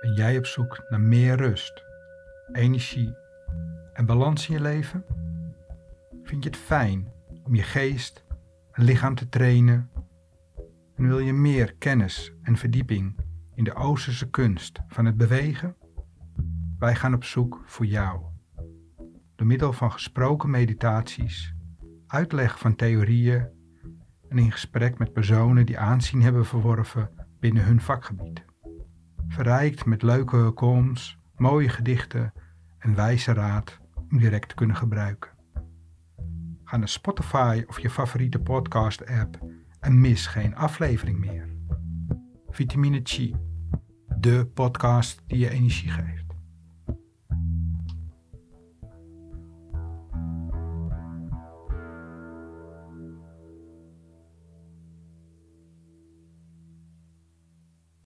Ben jij op zoek naar meer rust, energie en balans in je leven? Vind je het fijn om je geest en lichaam te trainen? En wil je meer kennis en verdieping in de Oosterse kunst van het bewegen? Wij gaan op zoek voor jou. Door middel van gesproken meditaties, uitleg van theorieën en in gesprek met personen die aanzien hebben verworven binnen hun vakgebied. Verrijkt met leuke columns, mooie gedichten en wijze raad om direct te kunnen gebruiken. Ga naar Spotify of je favoriete podcast-app en mis geen aflevering meer. Vitamine Chi, de podcast die je energie geeft.